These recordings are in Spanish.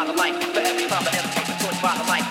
by the light, for every time, for every time, for the light.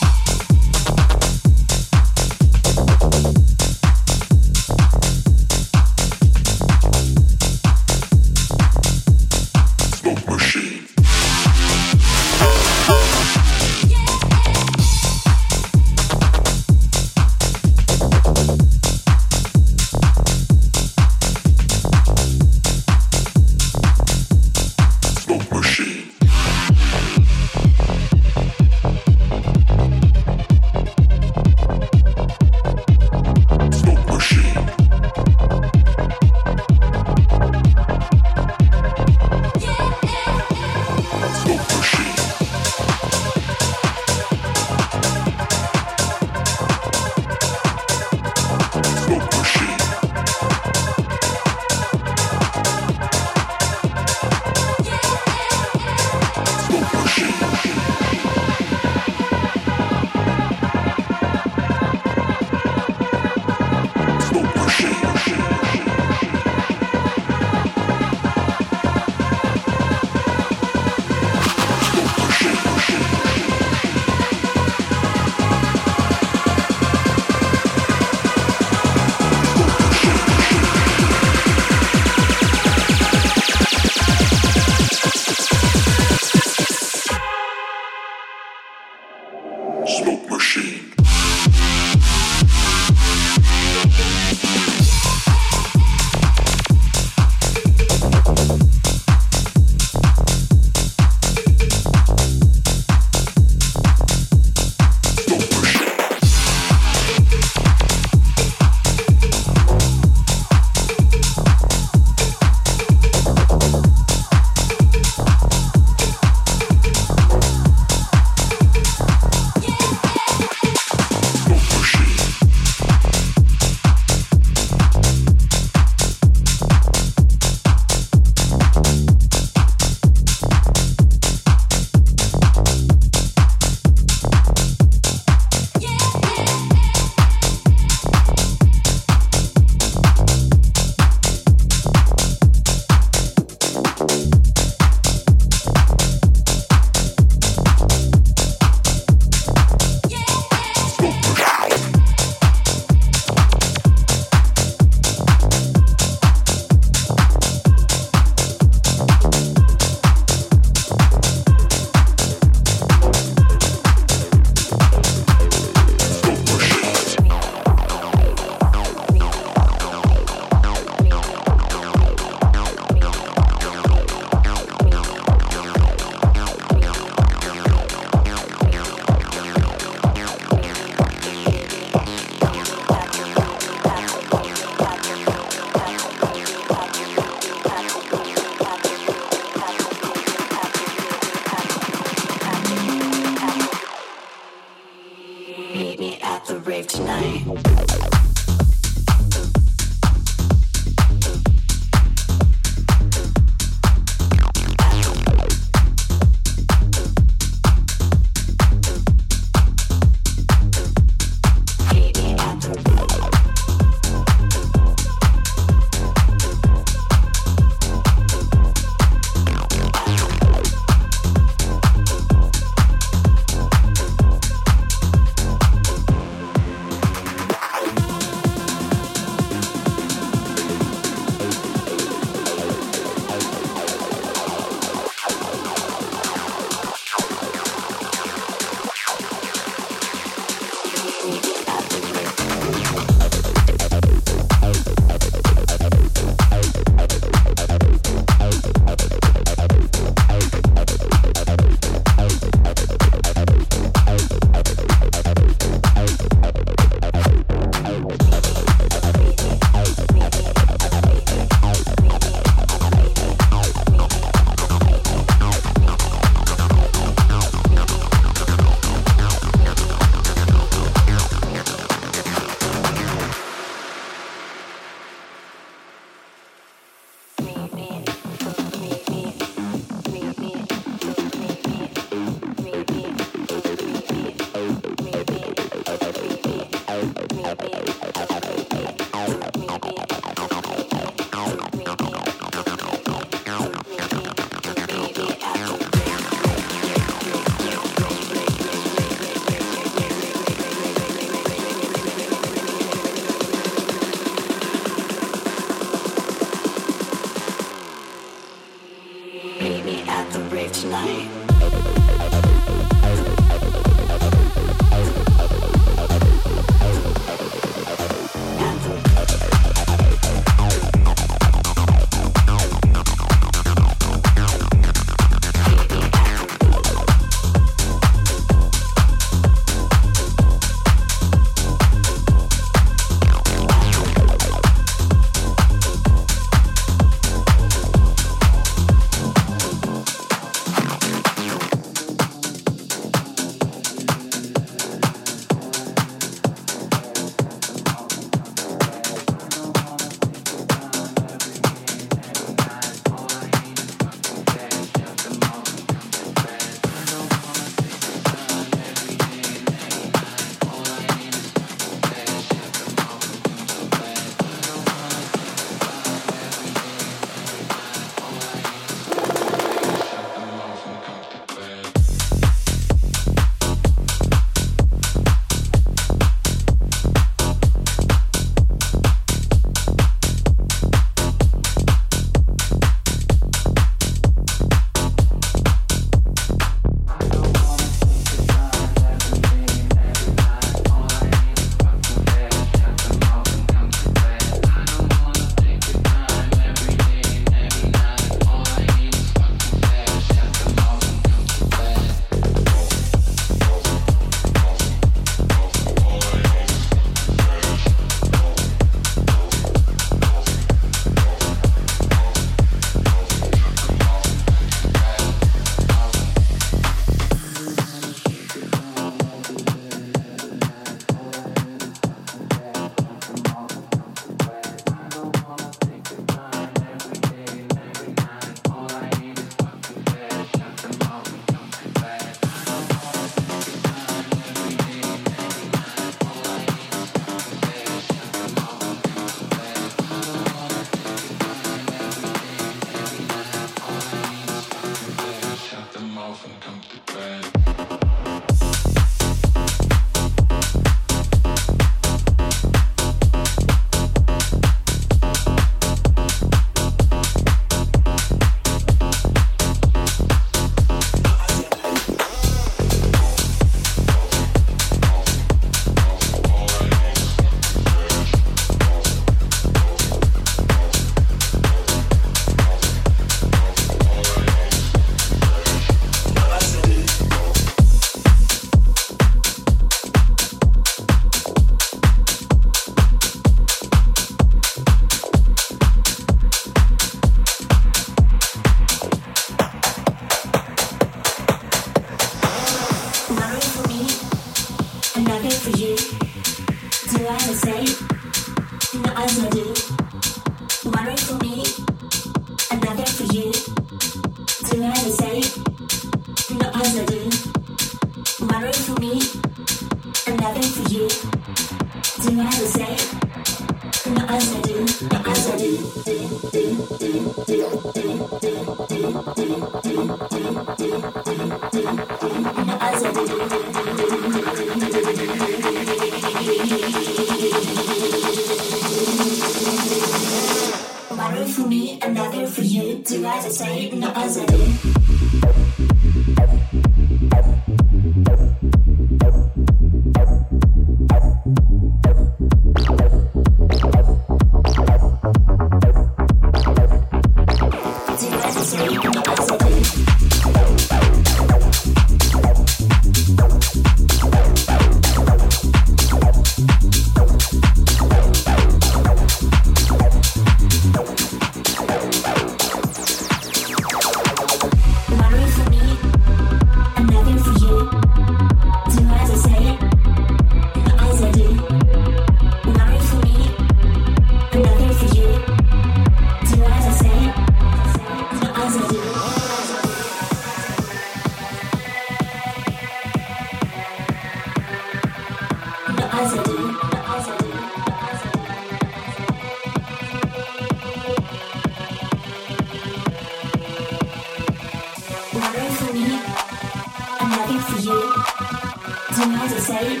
say,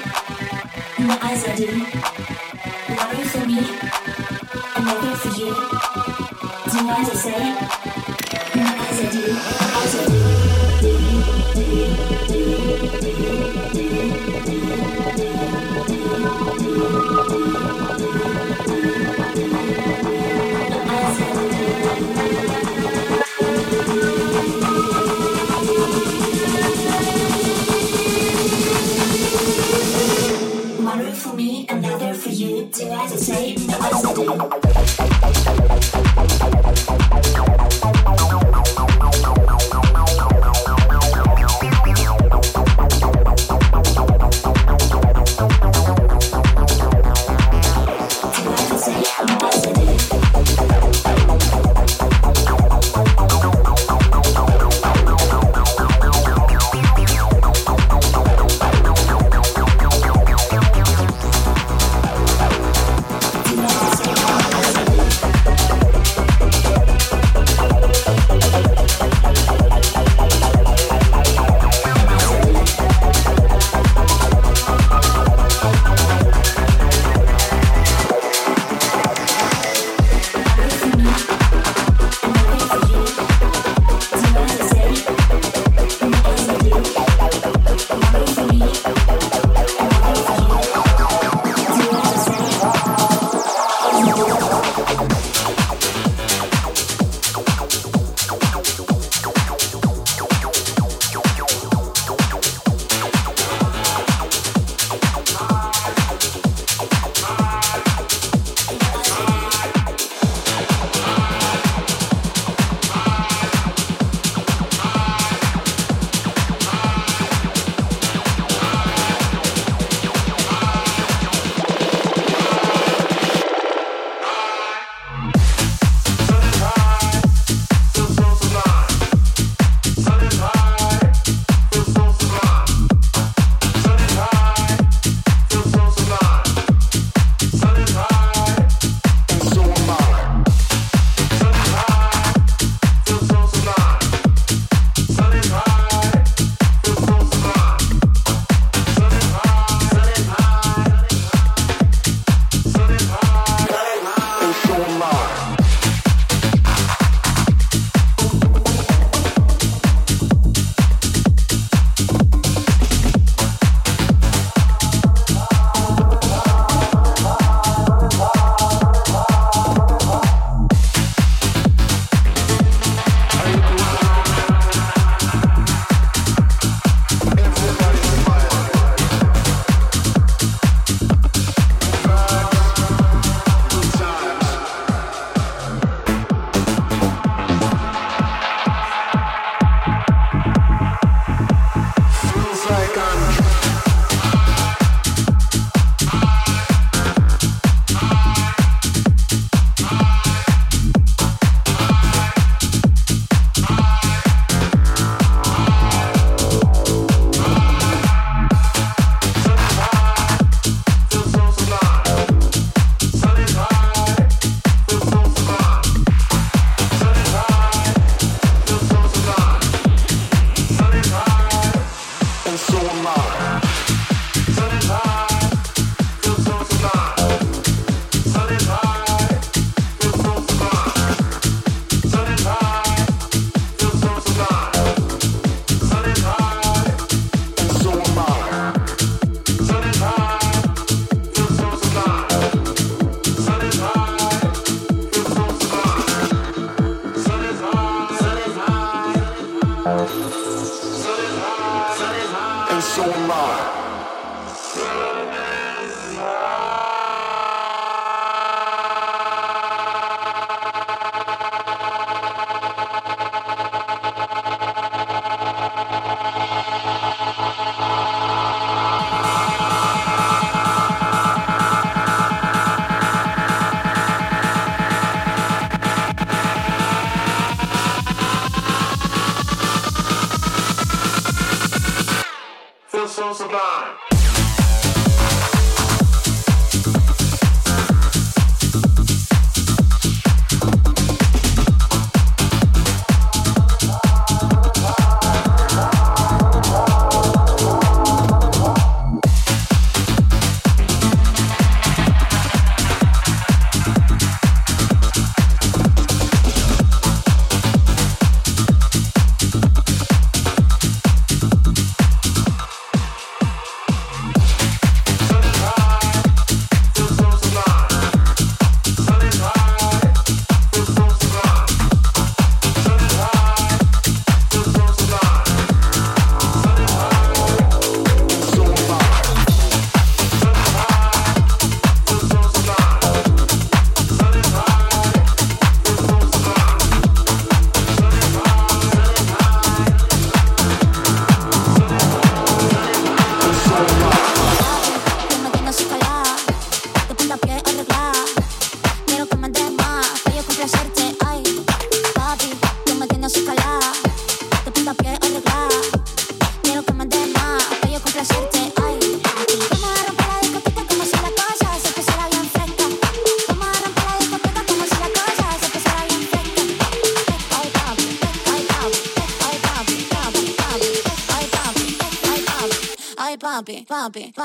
and the eyes I do, loving for me, and loving for you. Do eyes I say, and the eyes I do, eyes I do.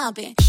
mobbing.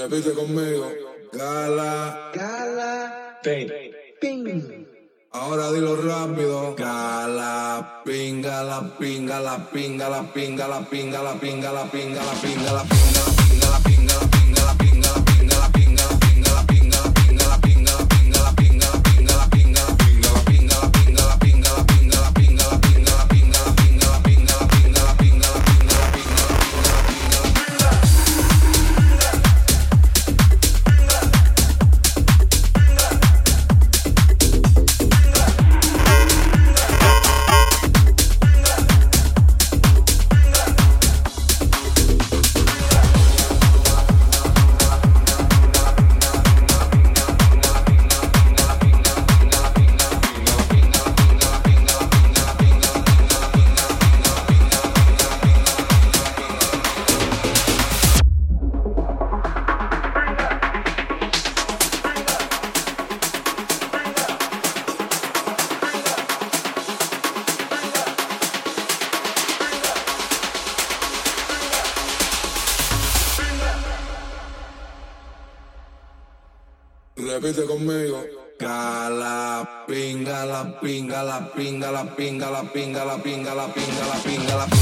Repite conmigo. Gala. Gala. Ping. Ping. Ahora dilo rápido. Gala. Pinga la pinga la pinga la pinga la pinga la pinga la pinga la pinga la pinga la pinga la pinga la pinga la la pinga, la pinga, la pinga, la pinga, la pinga, la pinga.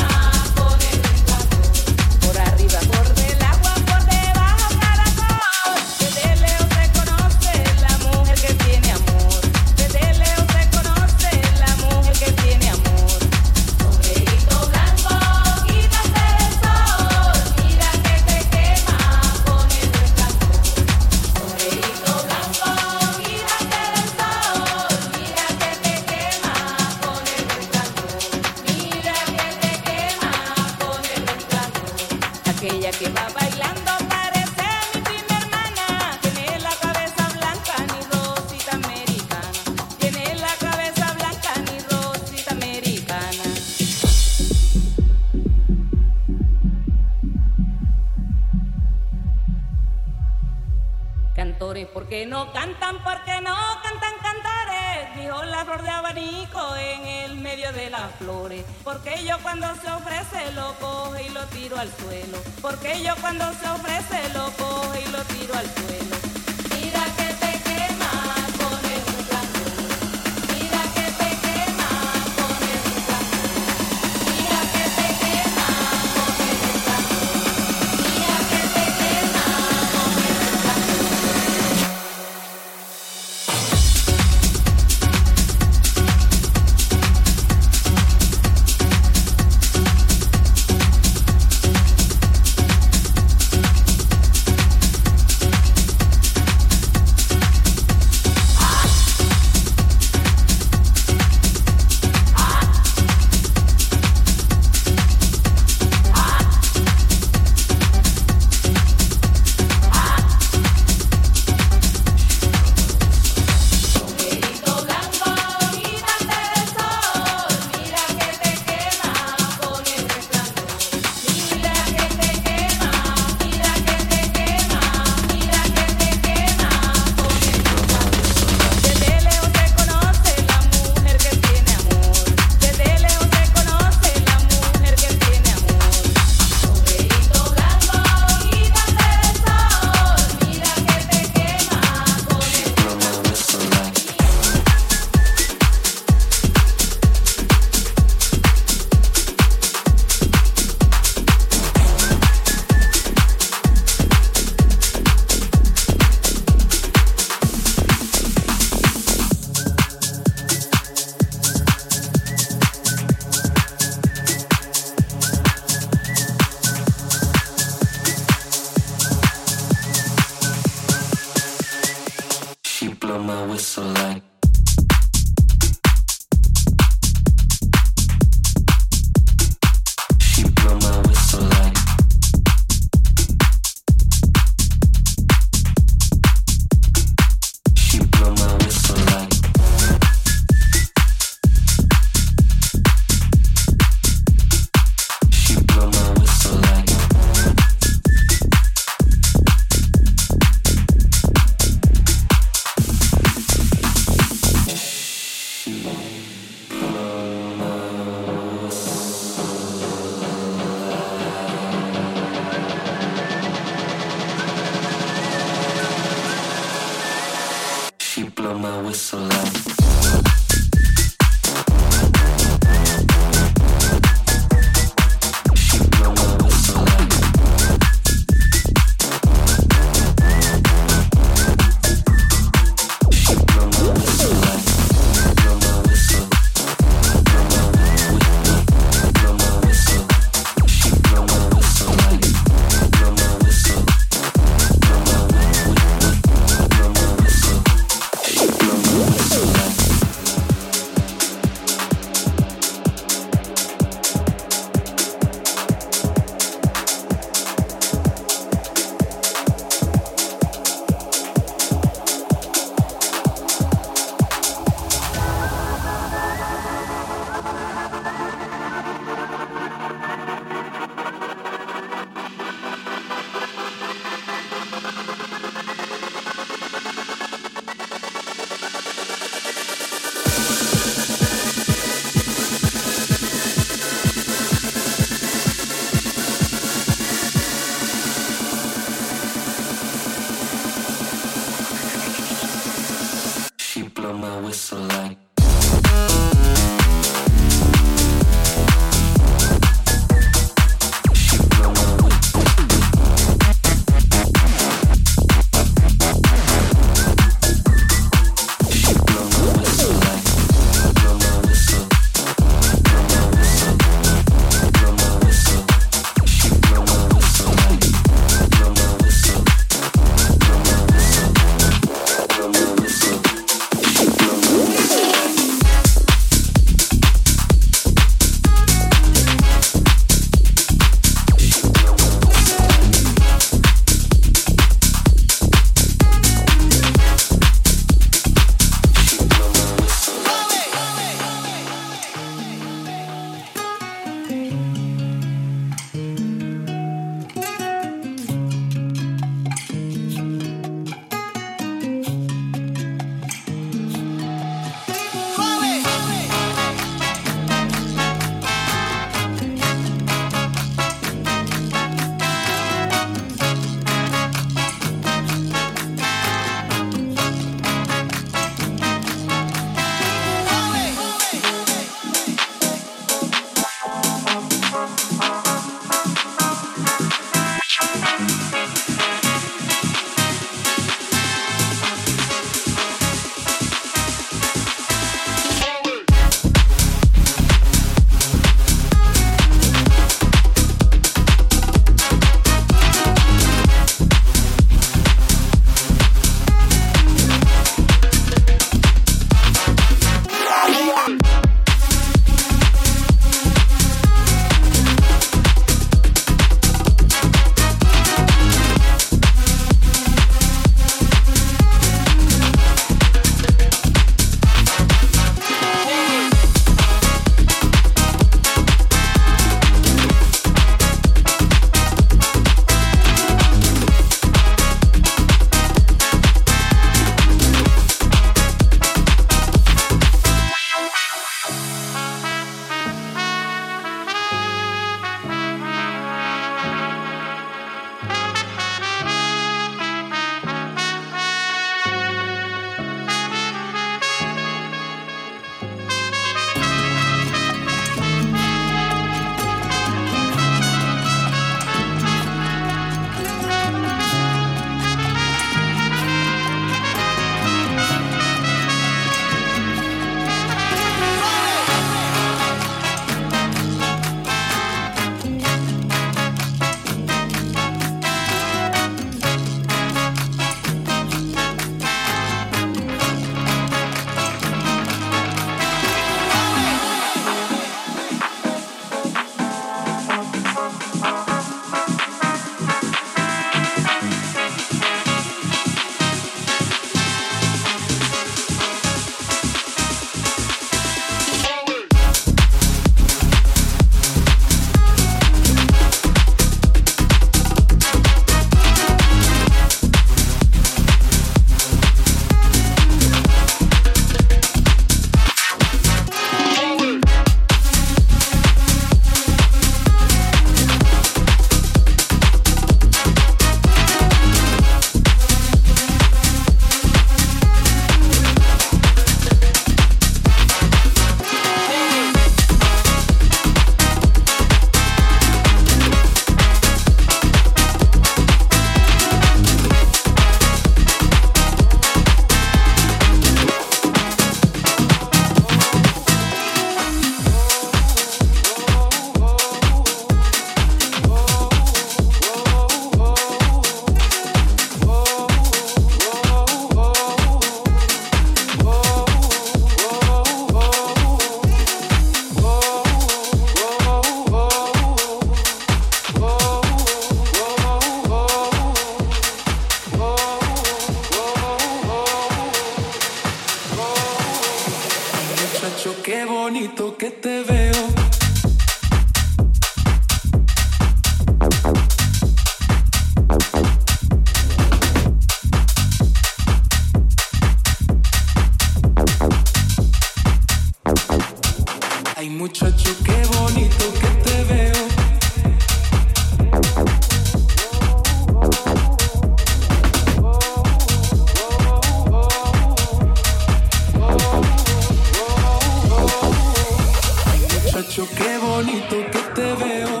Yo qué bonito que te veo.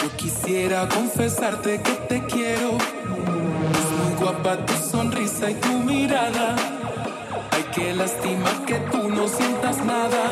Yo quisiera confesarte que te quiero. Es muy guapa tu sonrisa y tu mirada. Ay, qué lástima que tú no sientas nada.